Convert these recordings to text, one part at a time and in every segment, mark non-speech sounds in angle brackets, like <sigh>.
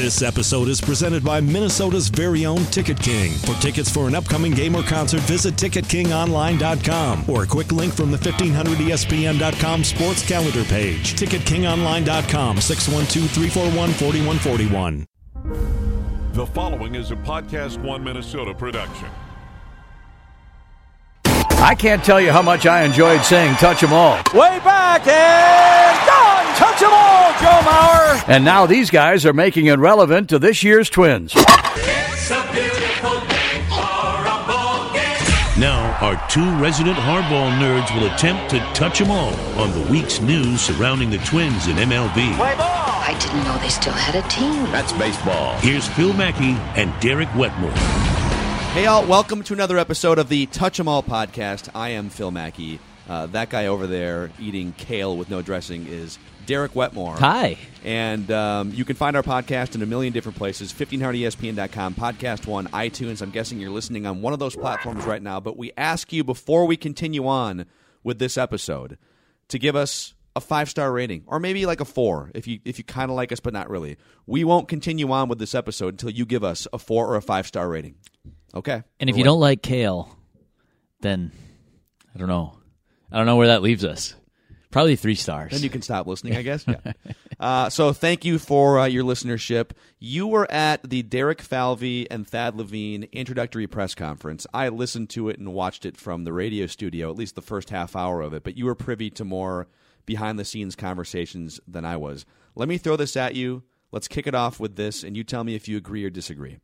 This episode is presented by Minnesota's very own Ticket King. For tickets for an upcoming game or concert, visit TicketKingOnline.com or a quick link from the E 1500ESPN.com sports calendar page. TicketKingOnline.com, 612 341 4141. The following is a Podcast One Minnesota production. I can't tell you how much I enjoyed saying touch 'em all. Way back and gone. Touch 'em all, Joe Mauer. And now these guys are making it relevant to this year's Twins. Hard ball game! Now, our two resident hardball nerds will attempt to touch 'em all on the week's news surrounding the Twins in MLB. I didn't know they still had a team. That's baseball. Here's Phil Mackey and Derek Wetmore. Hey, all, welcome to another episode of the Touch 'em All podcast. I am Phil Mackey. Uh, that guy over there eating kale with no dressing is Derek Wetmore. Hi. And um, you can find our podcast in a million different places 1500ESPN.com, Podcast One, iTunes. I'm guessing you're listening on one of those platforms right now. But we ask you before we continue on with this episode to give us a five star rating or maybe like a four if you if you kind of like us but not really. We won't continue on with this episode until you give us a four or a five star rating. Okay. And if you don't like kale, then I don't know. I don't know where that leaves us. Probably three stars. Then you can stop listening, I guess. <laughs> Yeah. uh, so thank you for uh, your listenership. You were at the Derek Falvey and Thad Levine introductory press conference. I listened to it and watched it from the radio studio, at least the first half hour of it. But you were privy to more behind the scenes conversations than I was. Let me throw this at you. Let's kick it off with this, and you tell me if you agree or disagree.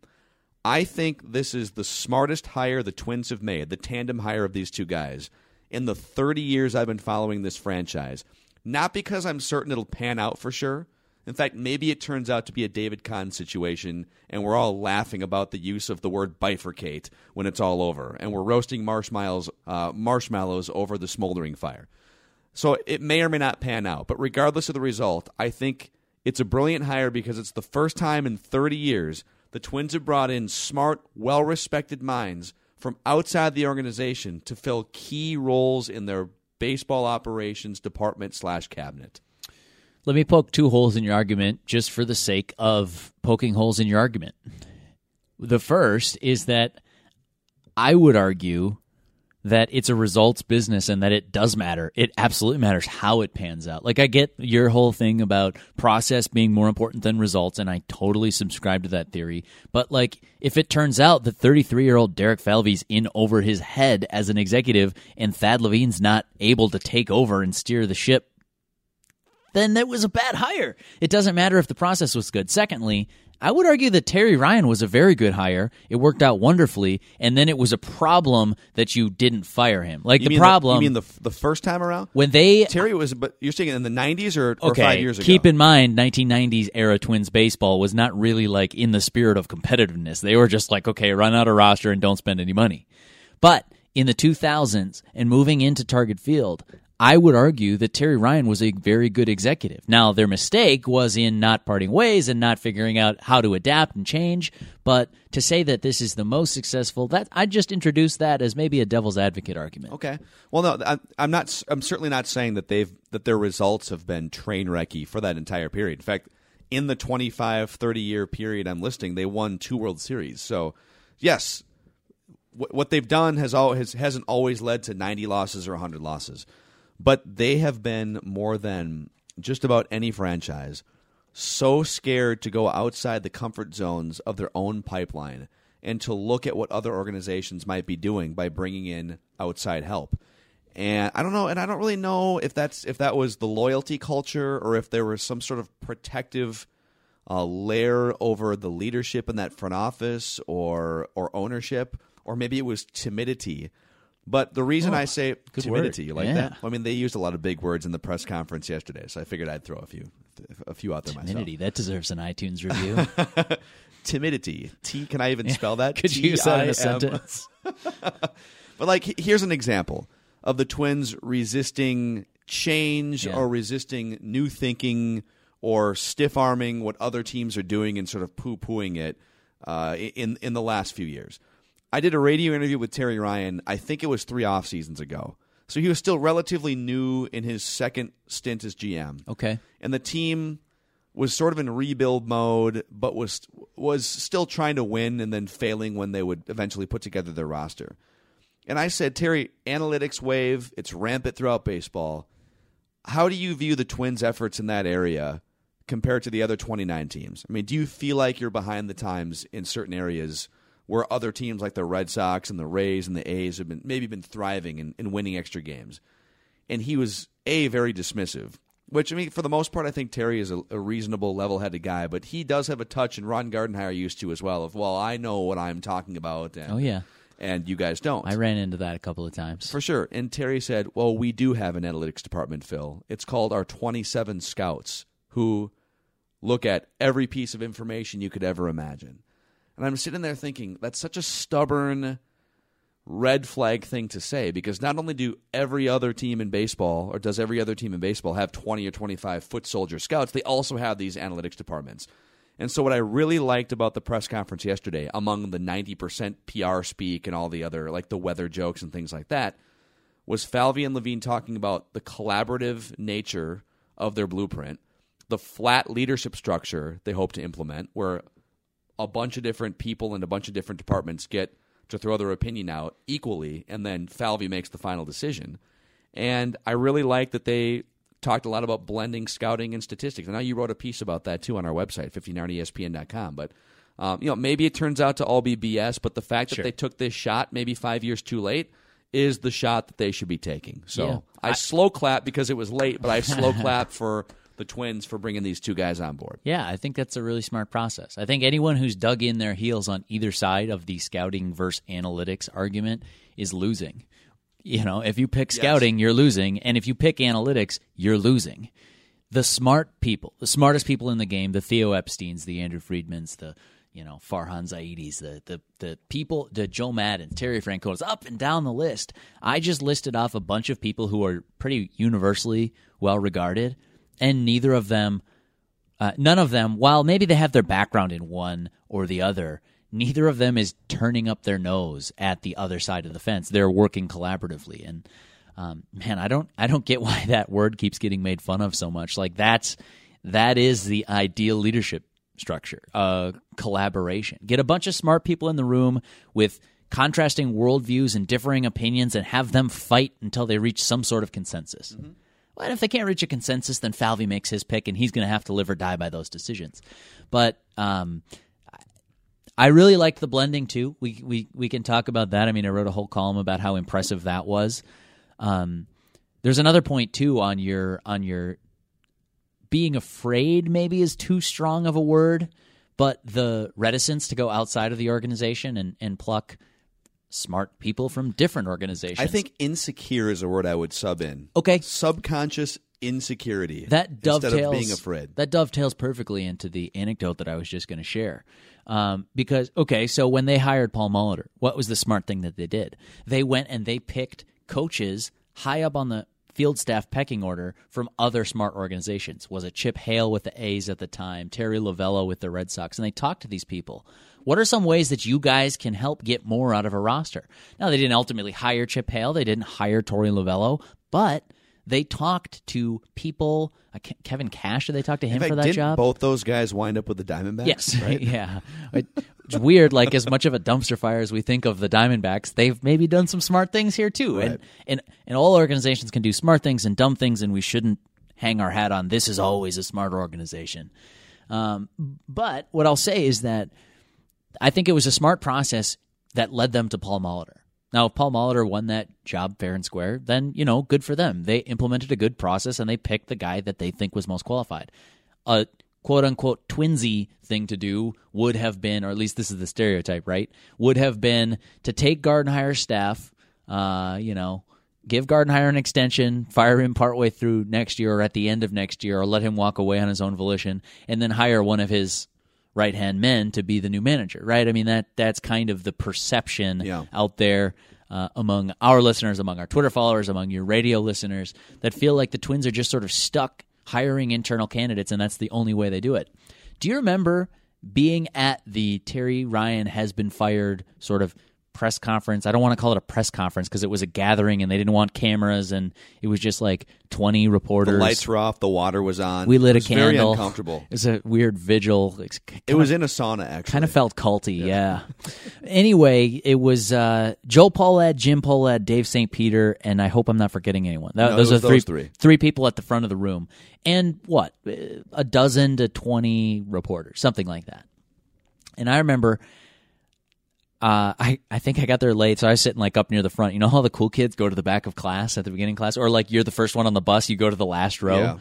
I think this is the smartest hire the Twins have made, the tandem hire of these two guys, in the 30 years I've been following this franchise. Not because I'm certain it'll pan out for sure. In fact, maybe it turns out to be a David Kahn situation, and we're all laughing about the use of the word bifurcate when it's all over, and we're roasting marshmallows, uh, marshmallows over the smoldering fire. So it may or may not pan out, but regardless of the result, I think it's a brilliant hire because it's the first time in 30 years the Twins have brought in smart, well respected minds from outside the organization to fill key roles in their baseball operations department slash cabinet. Let me poke two holes in your argument just for the sake of poking holes in your argument. The first is that I would argue that it's a results business and that it does matter. It absolutely matters how it pans out. Like I get your whole thing about process being more important than results and I totally subscribe to that theory. But like if it turns out that 33-year-old Derek Falvey's in over his head as an executive and Thad Levine's not able to take over and steer the ship then that was a bad hire. It doesn't matter if the process was good. Secondly, I would argue that Terry Ryan was a very good hire. It worked out wonderfully, and then it was a problem that you didn't fire him. Like You the problem you mean the, the first time around? when they Terry was, but you're saying in the 90s or, or okay, five years ago? keep in mind 1990s era Twins baseball was not really like in the spirit of competitiveness. They were just like, okay, run out a roster and don't spend any money. But in the 2000s and moving into Target Field, I would argue that Terry Ryan was a very good executive. Now, their mistake was in not parting ways and not figuring out how to adapt and change. But to say that this is the most successful, that I just introduced that as maybe a devil's advocate argument. Okay. Well, no, I, I'm not. I'm certainly not saying that they've that their results have been train wrecky for that entire period. In fact, in the 25, 30 year period I'm listing, they won two World Series. So, yes, what, they've done has always hasn't always led to 90 losses or 100 losses, but they have been more than just about any franchise so scared to go outside the comfort zones of their own pipeline and to look at what other organizations might be doing by bringing in outside help. And I don't know, and I don't really know if that's if that was the loyalty culture or if there was some sort of protective uh, layer over the leadership in that front office or or ownership, or maybe it was timidity. But the reason I say Oh, timidity, word. you like Yeah. that? I mean, they used a lot of big words in the press conference yesterday, so I figured I'd throw a few a few out there Timidity, that deserves an iTunes review. <laughs> Timidity. T. Can I even spell that? <laughs> Could you use that in a sentence? <laughs> But like, here's an example of the Twins resisting change Yeah. or resisting new thinking or stiff arming what other teams are doing and sort of poo pooing it uh, in in the last few years. I did a radio interview with Terry Ryan. I think it was three off seasons ago. So he was still relatively new in his second stint as GM. Okay. And the team was sort of in rebuild mode, but was was still trying to win and then failing when they would eventually put together their roster. And I said, Terry, analytics wave, it's rampant throughout baseball. How do you view the Twins' efforts in that area compared to the other 29 teams? I mean, do you feel like you're behind the times in certain areas where other teams like the Red Sox and the Rays and the A's have been maybe been thriving and, and winning extra games? And he was a very dismissive which I mean, for the most part, I think Terry is a, a reasonable, level-headed guy, but he does have a touch, and Ron Gardenhire used to as well. Of well, I know what I'm talking about. And, Oh yeah, and you guys don't. I ran into that a couple of times. for sure. And Terry said, "Well, we do have an analytics department, Phil. It's called our 27 scouts who look at every piece of information you could ever imagine." And I'm sitting there thinking, that's such a stubborn red flag thing to say because not only do every other team in baseball or does every other team in baseball have 20 or 25 foot soldier scouts, they also have these analytics departments. And so what I really liked about the press conference yesterday among the 90% PR speak and all the other like the weather jokes and things like that was Falvey and Levine talking about the collaborative nature of their blueprint, the flat leadership structure they hope to implement where a bunch of different people and a bunch of different departments get to throw their opinion out equally, and then Falvey makes the final decision. And I really like that they talked a lot about blending scouting and statistics. I know you wrote a piece about that too on our website, 59espn.com. But um, you know, maybe it turns out to all be BS. But the fact that Sure. they took this shot, maybe five years too late, is the shot that they should be taking. So Yeah. I, slow clap because it was late, but I slow <laughs> clap for the Twins for bringing these two guys on board. Yeah, I think that's a really smart process. I think anyone who's dug in their heels on either side of the scouting versus analytics argument is losing. You know, if you pick scouting, you're losing, and if you pick analytics, you're losing. The smart people, the smartest people in the game, the Theo Epsteins, the Andrew Friedmans, the you know Farhan Zaidis, the the the people, the Joe Maddon, Terry Francona's up and down the list. I just listed off a bunch of people who are pretty universally well regarded, and neither of them uh, none of them, while maybe they have their background in one or the other, neither of them is turning up their nose at the other side of the fence. They're working collaboratively, and um, man, I don't, I don't get <laughs> why that word keeps getting made fun of so much. Like that's that is the ideal leadership structure, uh, collaboration. Get a bunch of smart people in the room with contrasting worldviews and differing opinions, and have them fight until they reach some sort of consensus. Well, if they can't reach a consensus, then Falvey makes his pick, and he's going to have to live or die by those decisions. But um, I really liked the blending too. We we we can talk about that. I mean, I wrote a whole column about how impressive that was. Um, there's another point too on your on your being afraid. Maybe is too strong of a word, but the reticence to go outside of the organization and and pluck smart people from different organizations. I think insecure is a word I would sub in. Okay. Subconscious insecurity. that dovetails instead of being afraid. That dovetails perfectly into the anecdote that I was just going to share. Um, because okay, so when they hired Paul Molitor, what was the smart thing that they did? They went and they picked coaches high up on the field staff pecking order from other smart organizations. Was it Chip Hale with the A's at the time, Torey Lovullo with the Red Sox, and they talked to these people. What are some ways that you guys can help get more out of a roster? Now they didn't ultimately hire Chip Hale, they didn't hire Torey Lovullo, but they talked to people. Uh, Ke- Kevin Cash, did they talk to him fact, for that job? both those guys wind up with the Diamondbacks? Yes, <laughs> right? yeah. It's weird. Like as much of a dumpster fire as we think of the Diamondbacks, they've maybe done some smart things here too. And and and all organizations can do smart things and dumb things, and we shouldn't hang our hat on this is always a smart organization. Um, but what I'll say is that I think it was a smart process that led them to Paul Molitor. Now, if Paul Molitor won that job fair and square, then, you know, good for them. They implemented a good process and they picked the guy that they think was most qualified. A quote unquote twinsy thing to do would have been, or at least this is the stereotype, right? Would have been to take Gardenhire's staff, uh, you know, give Gardenhire an extension, fire him partway through next year or at the end of next year, or let him walk away on his own volition, and then hire one of his right hand men to be the new manager, right? I mean that that's kind of the perception Yeah. out there uh, among our listeners, among our Twitter followers, among your radio listeners that feel like the Twins are just sort of stuck hiring internal candidates, and that's the only way they do it. Do you remember being at the Terry Ryan has been fired sort of press conference. I don't want to call it a press conference because it was a gathering and they didn't want cameras and it was just like 20 The reporters. lights were off. The water was on. we lit it a was candle. Very uncomfortable. It was a weird vigil. It's It was in a sauna, actually. kind of felt culty, yeah. anyway, it was uh, Joe Pohlad, Jim Pohlad, Dave St. Peter, and I hope I'm not forgetting anyone. That, No, those are three, those three. three people at the front of the room, and what a dozen to twenty reporters, something like that. And I remember, uh, I I think I got there late, so I was sitting like up near the front. You know how the cool kids go to the back of class at the beginning of class, or like you're the first one on the bus, you go to the last row. Yeah.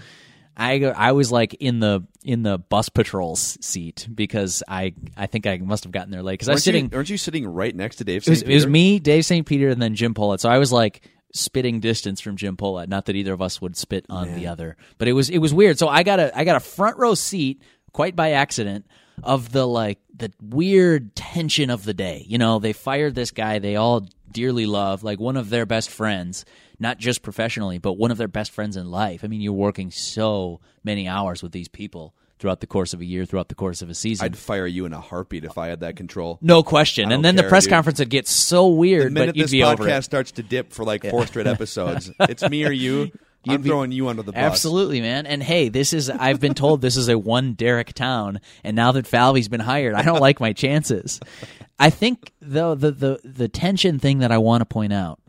I go, I was like in the in the bus patrol's seat because I I think I must have gotten there late because I was sitting. You, aren't you sitting right next to Dave? It was, St. it was me, Dave St. Peter, and then Jim Pohlad. So I was like spitting distance from Jim Pohlad. Not that either of us would spit on the other, but it was it was weird. So I got a I got a front row seat quite by accident of the like the weird tension of the day. You know, they fired this guy they all dearly love, like one of their best friends, not just professionally, but one of their best friends in life. I mean, you're working so many hours with these people throughout the course of a year, throughout the course of a season. I'd fire you in a heartbeat if I had that control. no question. And then the press dude. conference would get so weird, The minute but you'd this be podcast starts to dip for like four straight episodes, it's me or you. <laughs> I'm be- throwing you under the bus. Absolutely, man. And hey, this is I've been told this is a one Derek town, and now that Falvey's been hired, I don't like my chances. I think though the the the tension thing that I want to point out,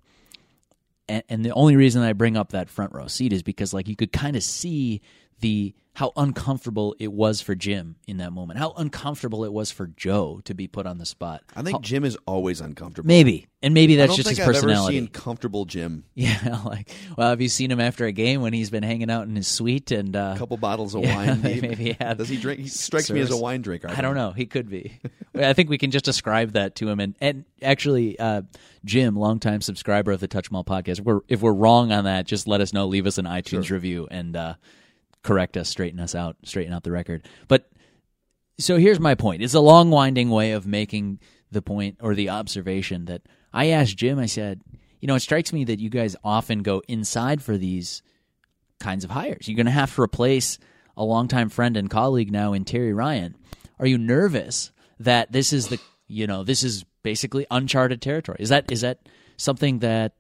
and, and the only reason I bring up that front row seat is because like you could kind of see the how uncomfortable it was for Jim in that moment, how uncomfortable it was for Joe to be put on the spot. I think Jim is always uncomfortable. Maybe, and maybe I that's just his I've personality. ever seen comfortable Jim. <laughs> Yeah, like well, have you seen him after a game when he's been hanging out in his suite and uh, A couple bottles of <laughs> yeah, wine. deep. <laughs> maybe he had Does he drink? He strikes me as a wine drinker. I don't know. He could be. I think we can just ascribe that to him. And and actually, uh, Jim, longtime subscriber of the Touch 'Em All podcast. If we're if we're wrong on that, just let us know. Leave us an iTunes review and uh, correct us, straighten us out, straighten out the record. But so here's my point. It's a long, winding way of making the point or the observation that I asked Jim. I said, you know, it strikes me that you guys often go inside for these kinds of hires. You're going to have to replace a longtime friend and colleague now in Terry Ryan. Are you nervous that this is the you know this is basically uncharted territory? Is that is that something that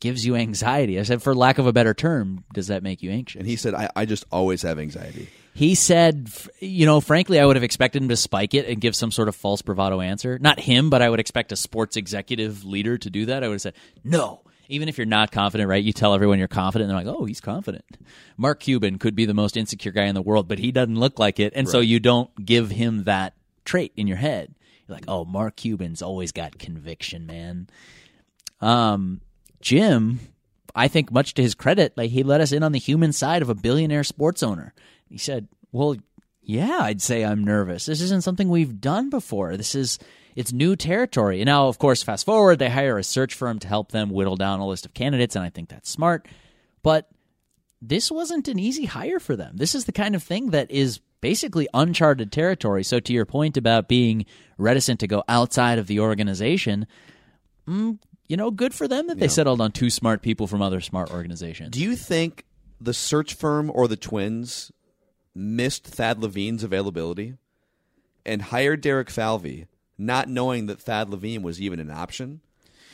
gives you anxiety? I said, for lack of a better term, does that make you anxious? And he said, I, I just always have anxiety. He said, you know, frankly, I would have expected him to spike it and give some sort of false bravado answer. Not him, but I would expect a sports executive leader to do that. I would have said, no. Even if you're not confident, right? You tell everyone you're confident, and they're like, oh, he's confident. Mark Cuban could be the most insecure guy in the world, but he doesn't look like it. And so you don't give him that trait in your head. You're like, oh, Mark Cuban's always got conviction, man. Um, Jim, I think much to his credit, like he let us in on the human side of a billionaire sports owner. He said, "Well, yeah, I'd say I'm nervous. This isn't something we've done before. This is it's new territory." And now, of course, fast forward, they hire a search firm to help them whittle down a list of candidates, and I think that's smart. But this wasn't an easy hire for them. This is the kind of thing that is basically uncharted territory. So, to your point about being reticent to go outside of the organization, mm, you know, good for them that they settled on two smart people from other smart organizations. Do you think the search firm or the Twins missed Thad Levine's availability and hired Derek Falvey, not knowing that Thad Levine was even an option?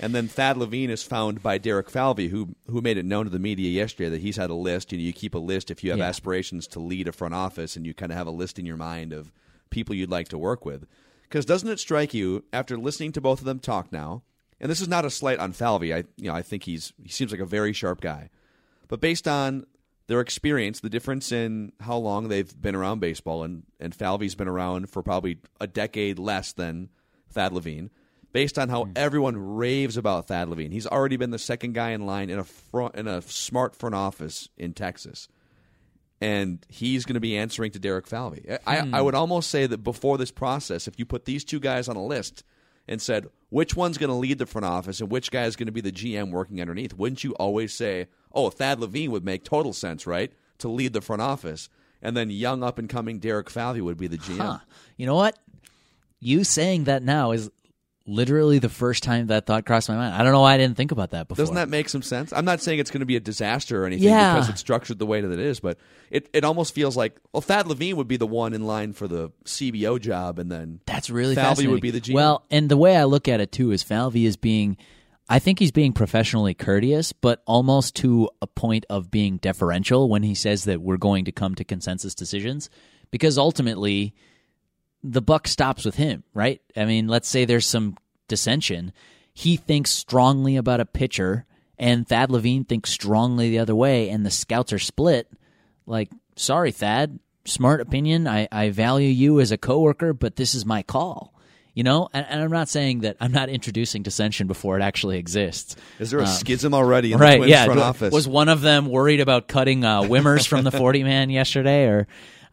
And then Thad Levine is found by Derek Falvey, who who made it known to the media yesterday that he's had a list. You know, you keep a list if you have Yeah. aspirations to lead a front office, and you kind of have a list in your mind of people you'd like to work with. Because doesn't it strike you after listening to both of them talk now? And this is not a slight on Falvey. I you know I think he's he seems like a very sharp guy, but based on their experience, the difference in how long they've been around baseball, and and Falvey's been around for probably a decade less than Thad Levine. Based on how hmm. everyone raves about Thad Levine, he's already been the second guy in line in a front in a smart front office in Texas and he's going to be answering to Derek Falvey. I, I hmm. would almost say that before this process, if you put these two guys on a list and said which one's going to lead the front office and which guy is going to be the GM working underneath, wouldn't you always say, "Oh, Thad Levine would make total sense, right, to lead the front office," and then young up and coming Derek Falvey would be the GM. Huh. You know what? You saying that now is literally the first time that thought crossed my mind. I don't know why I didn't think about that before. Doesn't that make some sense? I'm not saying it's going to be a disaster or anything Yeah. because it's structured the way that it is, but it, it almost feels like well, Thad Levine would be the one in line for the CBO job, and then That's really Falvey would be the GM. Well, and the way I look at it too is Falvey is being, I think he's being professionally courteous, but almost to a point of being deferential when he says that we're going to come to consensus decisions, because ultimately, the buck stops with him, right? I mean, let's say there's some dissension. He thinks strongly about a pitcher, and Thad Levine thinks strongly the other way, and the scouts are split. Like, sorry, Thad, smart opinion. I, I value you as a coworker, but this is my call. You know, and, and I'm not saying that I'm not introducing dissension before it actually exists. is there a schism already in Um, right? the Twins yeah. front office? Was one of them worried about cutting uh, Wimmers from the 40 man <laughs> yesterday, or?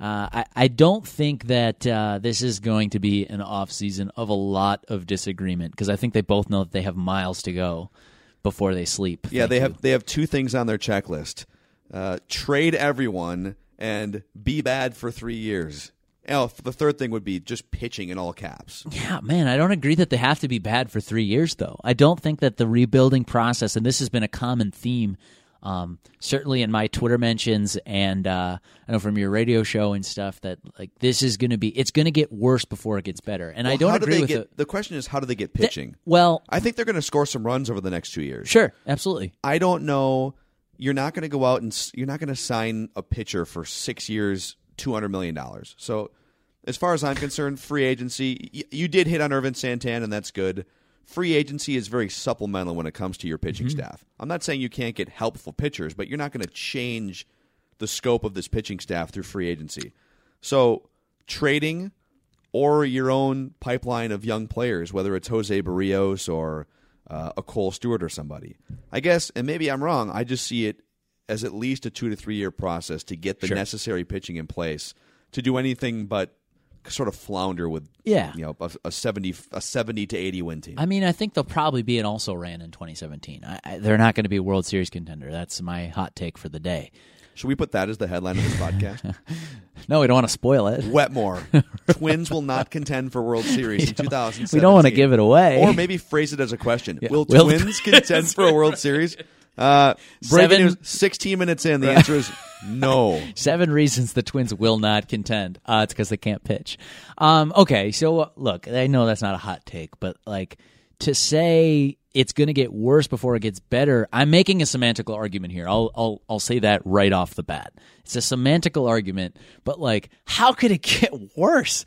Uh, I, I don't think that uh, this is going to be an off season of a lot of disagreement because I think they both know that they have miles to go before they sleep. yeah, Thank they you. have they have two things on their checklist: uh, trade everyone and be bad for three years. Oh, the third thing would be just pitching in all caps. Yeah, man, I don't agree that they have to be bad for three years, though. I don't think that the rebuilding process, and this has been a common theme, um, certainly in my Twitter mentions and uh, I know from your radio show and stuff, that like this is going to be, it's going to get worse before it gets better. And I don't how do agree they with get, it. the question is how do they get pitching? Well, I think they're going to score some runs over the next two years. sure, absolutely. I don't know. You're not going to go out and you're not going to sign a pitcher for six years, two hundred million dollars. So, as far as I'm concerned, free agency. Y- you did hit on Ervin Santana, and that's good. Free agency is very supplemental when it comes to your pitching staff. I'm not saying you can't get helpful pitchers, but you're not going to change the scope of this pitching staff through free agency. So, trading or your own pipeline of young players, whether it's Jose Berrios or uh, a Kohl Stewart or somebody. I guess, and maybe I'm wrong. I just see it as at least a two to three year process to get the necessary pitching in place to do anything but sort of flounder with Yeah. you know a, a seventy a seventy to eighty win team. I mean, I think they'll probably be an also ran in 2017. I, I, they're not going to be a World Series contender. That's my hot take for the day. Should we put that as the headline of this podcast? <laughs> No, we don't want to spoil it. Wetmore, <laughs> Twins will not contend for World Series in 2017. <laughs> We don't want to give it away. Or maybe phrase it as a question: Will Will- Twins contend for a World Series? Uh, breaking news: 16 minutes in, the answer is <laughs> no. Seven reasons the Twins will not contend. Uh, it's because they can't pitch. Um, okay, so uh, look, I know that's not a hot take, but like to say it's going to get worse before it gets better, I'm making a semantical argument here. I'll I'll I'll say that right off the bat. It's a semantical argument, but like, how could it <laughs> get worse?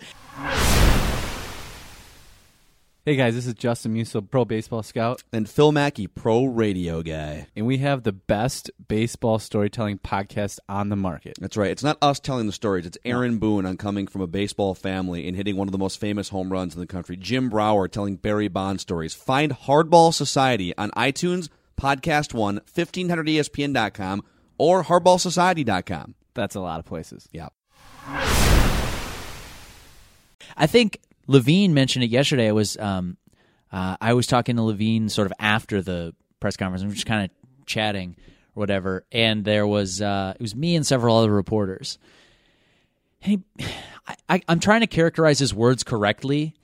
Hey guys, this is Justin Musil, Pro Baseball Scout, And Phil Mackey, pro radio guy. and we have the best baseball storytelling podcast on the market. That's right. It's not us telling the stories. It's Aaron Boone on coming from a baseball family and hitting one of the most famous home runs in the country. Jim Brower telling Barry Bond stories. Find Hardball Society on iTunes, Podcast One, E 1500ESPN.com, or hardballsociety.com. That's a lot of places. Yeah. I think Levine mentioned it yesterday. I was um, uh, I was talking to Levine sort of after the press conference. Were just kind of chatting or whatever, and there was uh, it was me and several other reporters. And he, <sighs> I, I'm trying to characterize his words correctly,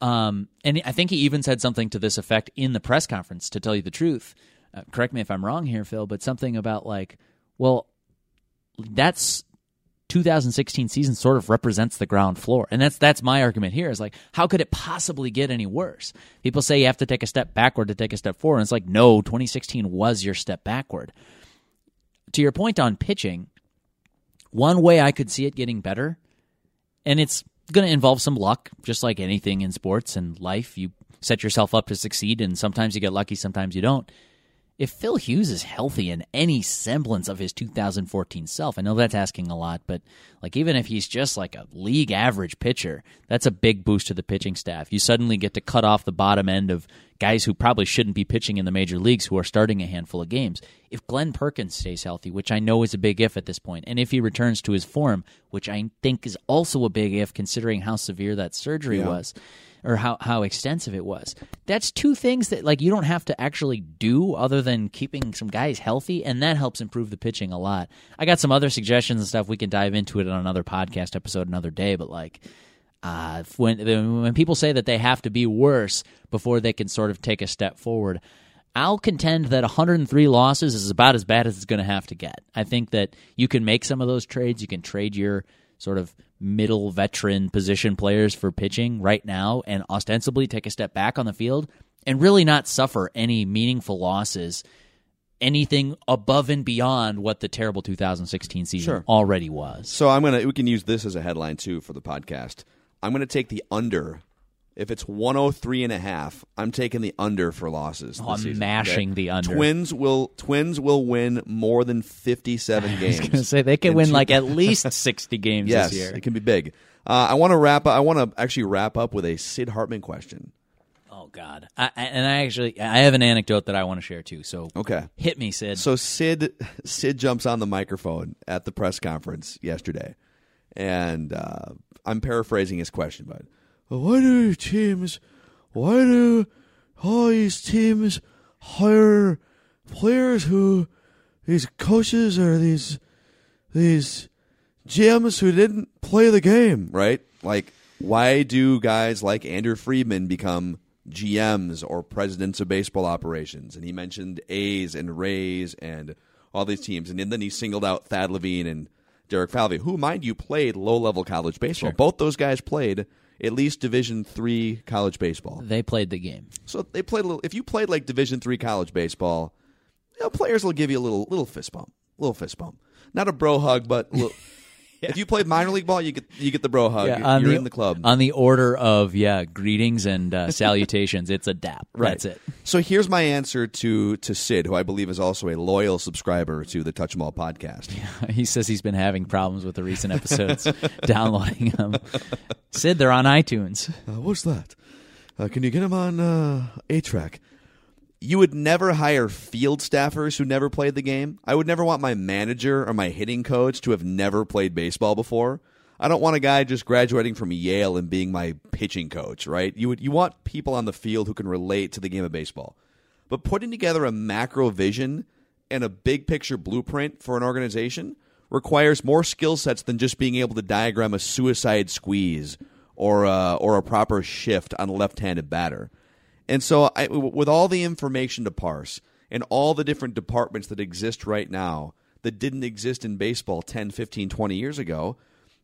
um, and I think he even said something to this effect in the press conference. To tell you the truth, uh, correct me if I'm wrong here, Phil, but something about like, well, that's 2016 season sort of represents the ground floor. And that's that's my argument here is like how could it possibly get any worse? People say you have to take a step backward to take a step forward. And it's like no, 2016 was your step backward. To your point on pitching, one way I could see it getting better and it's going to involve some luck just like anything in sports and life. You set yourself up to succeed and sometimes you get lucky, sometimes you don't if Phil Hughes is healthy in any semblance of his 2014 self, I know that's asking a lot, but like even if he's just like a league average pitcher, that's a big boost to the pitching staff. You suddenly get to cut off the bottom end of guys who probably shouldn't be pitching in the major leagues who are starting a handful of games. If Glen Perkins stays healthy, which I know is a big if at this point, and if he returns to his form, which I think is also a big if considering how severe that surgery was or how, how extensive it was. That's two things that like you don't have to actually do other than keeping some guys healthy, and that helps improve the pitching a lot. I got some other suggestions and stuff we can dive into it on another podcast episode another day, but like Uh, when when people say that they have to be worse before they can sort of take a step forward, I'll contend that 103 losses is about as bad as it's going to have to get. I think that you can make some of those trades. You can trade your sort of middle veteran position players for pitching right now and ostensibly take a step back on the field and really not suffer any meaningful losses anything above and beyond what the terrible 2016 season Sure. already was. So I'm gonna we can use this as a headline too for the podcast. I'm gonna take the under. If it's 103 and a half, I'm taking the under for losses. Oh, I'm season, mashing the under. Twins will Twins will win more than 57 <laughs> I was games. going to say they can win two- like at <laughs> least 60 games yes, this year. it can be big. Uh, I want to wrap. I want to actually wrap up with a Sid Hartman question. Oh God! I, I- and I actually I have an anecdote that I want to share too. So Okay. hit me, Sid. So Sid <laughs> Sid jumps on the microphone at the press conference yesterday, and uh, I'm paraphrasing his question, but why do teams, why do all these teams hire players who these coaches or these these GMs who didn't play the game, right? Like, why do guys like Andrew Friedman become GMs or presidents of baseball operations? And he mentioned A's and Rays and all these teams, and then he singled out Thad Levine and Derek Falvey, who, mind you, played low level college baseball. Both those guys played at least Division three college baseball. they played the game. So they played a little. If you played like Division three college baseball, you know, players will give you a little little fist bump, little fist bump, not a bro hug, but a <laughs> <laughs> little, if you played minor league ball, you get you get the bro hug. on You're the, in the club. on the order of yeah greetings and uh, <laughs> salutations. It's a dap. Right. That's it. So here's my answer to to Sid, who I believe is also a loyal subscriber to the Touch 'Em All podcast. <laughs> He says he's been having problems with the recent episodes downloading them. Sid, they're on iTunes. Uh, what's that? Uh, can you get them on uh, A track? You would never hire field staffers who never played the game. I would never want my manager or my hitting coach to have never played baseball before. I don't want a guy just graduating from Yale and being my pitching coach, right? You would you want people on the field who can relate to the game of baseball. But putting together a macro vision and a big picture blueprint for an organization requires more skill sets than just being able to diagram a suicide squeeze or a, or a proper shift on a left-handed batter. And so, I, with all the information to parse and all the different departments that exist right now that didn't exist in baseball 10, 15, 20 years ago,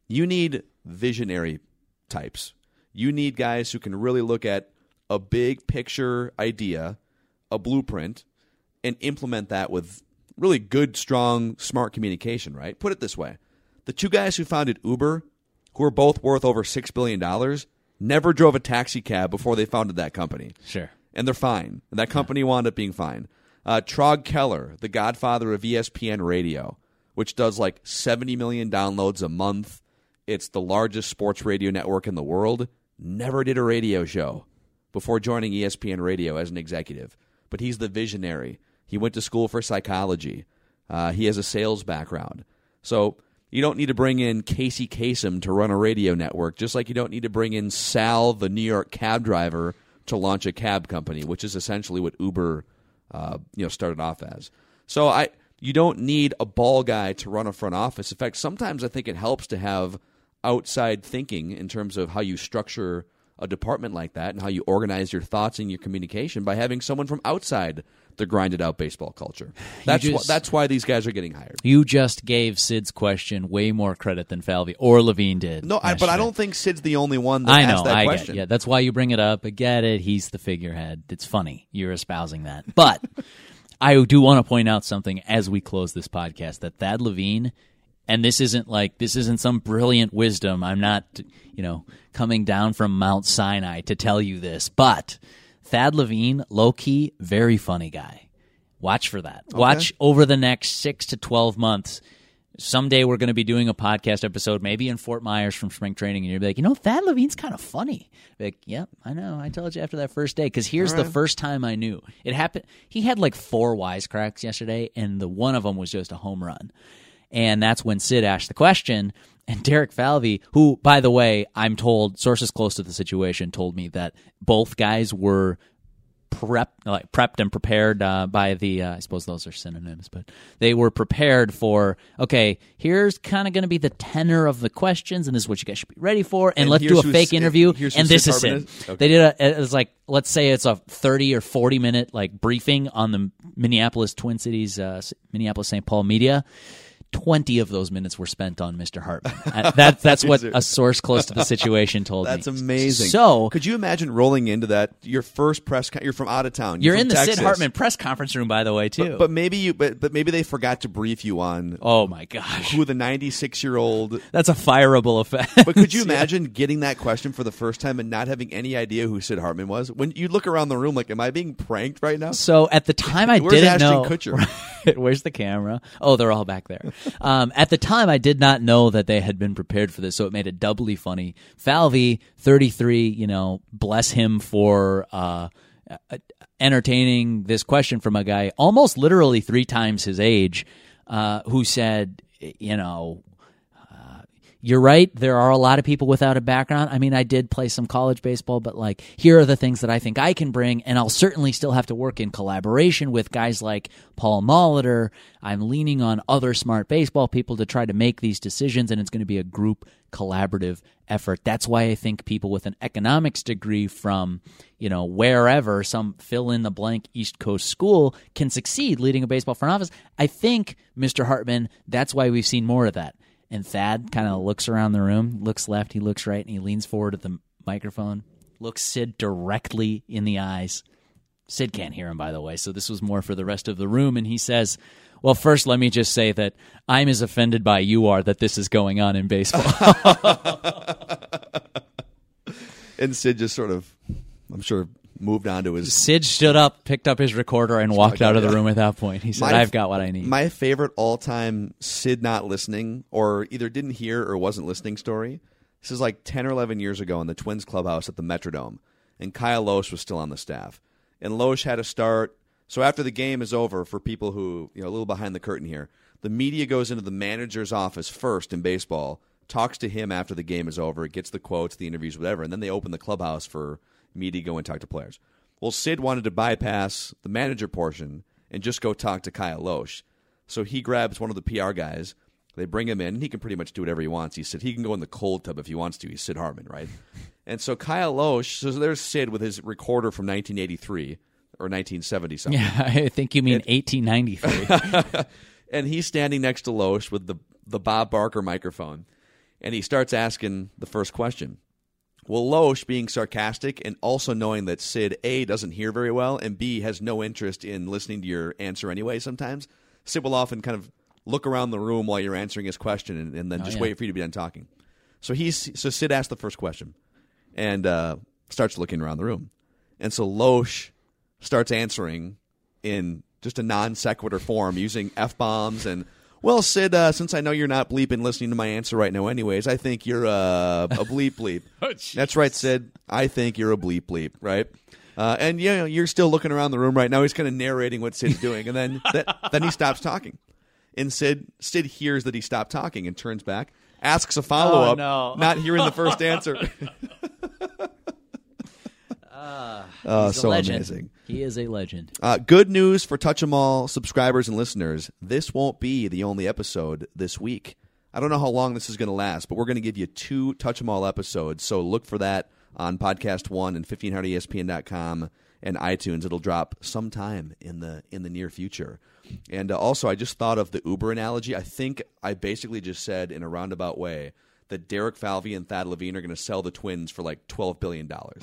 you need visionary types. You need guys who can really look at a big picture idea, a blueprint, and implement that with really good, strong, smart communication, right? Put it this way the two guys who founded Uber, who are both worth over $6 billion, never drove a taxi cab before they founded that company. Sure. And they're fine. And that company wound up being fine. Uh, Traug Keller, the godfather of ESPN Radio, which does like 70 million downloads a month. It's the largest sports radio network in the world. Never did a radio show before joining ESPN Radio as an executive. But he's the visionary. He went to school for psychology. Uh, he has a sales background. So you don't need to bring in Casey Kasem to run a radio network, just like you don't need to bring in Sal, the New York cab driver, to launch a cab company, which is essentially what Uber, uh, you know, started off as. So I, you don't need a ball guy to run a front office. In fact, sometimes I think it helps to have outside thinking in terms of how you structure a department like that and how you organize your thoughts and your communication by having someone from outside the grinded out baseball culture. <sighs> That's just- wh- that's why these guys are getting hired. You just gave Sid's question way more credit than Falvey or Levine did. No, I, but I don't think Sid's the only one that I asked that I question. yeah, that's why you bring it up. I get it. He's the figurehead. It's funny you're espousing that, but <laughs> I do want to point out something as we close this podcast that Thad Levine, and this isn't like this isn't some brilliant wisdom. I'm not, you know, coming down from Mount Sinai to tell you this, but Thad Levine, low key, very funny guy. Watch for that. Watch over the next six to twelve months someday we're going to be doing a podcast episode, maybe in Fort Myers from spring training, and you'll be like, you know, Thad Levine's kind of funny. Like, yep, I know. I told you after that first day. Because here's the first time I knew it happened. He had like four wisecracks yesterday, and the one of them was just a home run. And that's when Sid asked the question. And Derek Falvey, who, by the way, I'm told sources close to the situation told me that both guys were prepped, like prepped and prepared uh, by the. Uh, I suppose those are synonyms, but they were prepared for. Okay, here's kind of going to be the tenor of the questions, and this is what you guys should be ready for. And, And let's do a fake interview, who and this is it. Okay. They did a. It was like let's say it's a thirty or forty minute like briefing on the Minneapolis Twin Cities, uh, Minneapolis St. Paul media. Twenty of those minutes were spent on Mr. Hartman. Uh, that, that's what <laughs> a source close to the <laughs> situation told That's me. That's amazing. So could you imagine rolling into that? Your first press. Con- you're from out of town. you're from in the Texas. Sid Hartman press conference room, by the way, too. But, but maybe you. But, but maybe they forgot to brief you on oh my gosh, who the 96 year old. that's a fireable effect. <laughs> But could you imagine getting that question for the first time and not having any idea who Sid Hartman was? When you look around the room, like, am I being pranked right now? So at the time, I didn't Ashton know. Kutcher? Right. Where's the camera? Oh, they're all back there. Um, at the time, I did not know that they had been prepared for this, so it made it doubly funny. Falvey, 33, you know, bless him for uh, uh, entertaining this question from a guy almost literally three times his age, uh, who said, you know, you're right. There are a lot of people without a background. I mean, I did play some college baseball, but like, here are the things that I think I can bring, and I'll certainly still have to work in collaboration with guys like Paul Molitor. I'm leaning on other smart baseball people to try to make these decisions, and it's going to be a group collaborative effort. That's why I think people with an economics degree from, you know, wherever, some fill in the blank East Coast school can succeed leading a baseball front office. I think, Mr. Hartman, that's why we've seen more of that. And Thad kind of looks around the room, looks left, he looks right, and he leans forward at the microphone, looks Sid directly in the eyes. Sid can't hear him, by the way, so this was more for the rest of the room. And he says, Well, first, let me just say that I'm as offended by you are that this is going on in baseball. <laughs> <laughs> And Sid just sort of, I'm sure, moved on to his. Sid stood up, picked up his recorder, and walked out of the room at that point. He said, My- I've got what I need. My favorite all time Sid not listening or either didn't hear or wasn't listening story. This is like 10 or 11 years ago in the Twins clubhouse at the Metrodome. And Kyle Lohse was still on the staff. And Lohse had to start. So after the game is over, for people who, you know, a little behind the curtain here, the media goes into the manager's office first in baseball, talks to him after the game is over, gets the quotes, the interviews, whatever, and then they open the clubhouse for media to go and talk to players. Well, Sid wanted to bypass the manager portion and just go talk to Kyle Lohse. So he grabs one of the PR guys. They bring him in, and he can pretty much do whatever he wants. He said he can go in the cold tub if he wants to. He's Sid Hartman, right? <laughs> and so Kyle Lohse, so there's Sid with his recorder from 1983 or 1970 something. yeah, <laughs> I think you mean 1893. <laughs> and he's standing next to Lohse with the the Bob Barker microphone, and he starts asking the first question. Well, Lohse, being sarcastic and also knowing that Sid A doesn't hear very well and B has no interest in listening to your answer anyway, sometimes Sid will often kind of look around the room while you're answering his question and, and then just Oh, yeah. wait for you to be done talking. So he's so Sid asks the first question and uh, starts looking around the room, and so Lohse starts answering in just a non sequitur form using f bombs and. Well, Sid, uh, since I know you're not bleeping listening to my answer right now, anyways, I think you're uh, a bleep bleep. <laughs> That's right, Sid. I think you're a bleep bleep, right? Uh, and you know, you're still looking around the room right now. He's kind of narrating what Sid's doing, and then th- then he stops talking. And Sid Sid hears that he stopped talking and turns back, asks a follow up, no. not hearing the first <laughs> answer. <laughs> a so amazing. He is a legend. Uh, good news for Touch 'em All subscribers and listeners. This won't be the only episode this week. I don't know how long this is going to last, but we're going to give you two Touch 'em All episodes. So look for that on Podcast One and 1500ESPN.com and iTunes. It'll drop sometime in the in the near future. And uh, also, I just thought of the Uber analogy. I think I basically just said in a roundabout way that Derek Falvey and Thad Levine are going to sell the Twins for like twelve billion dollars.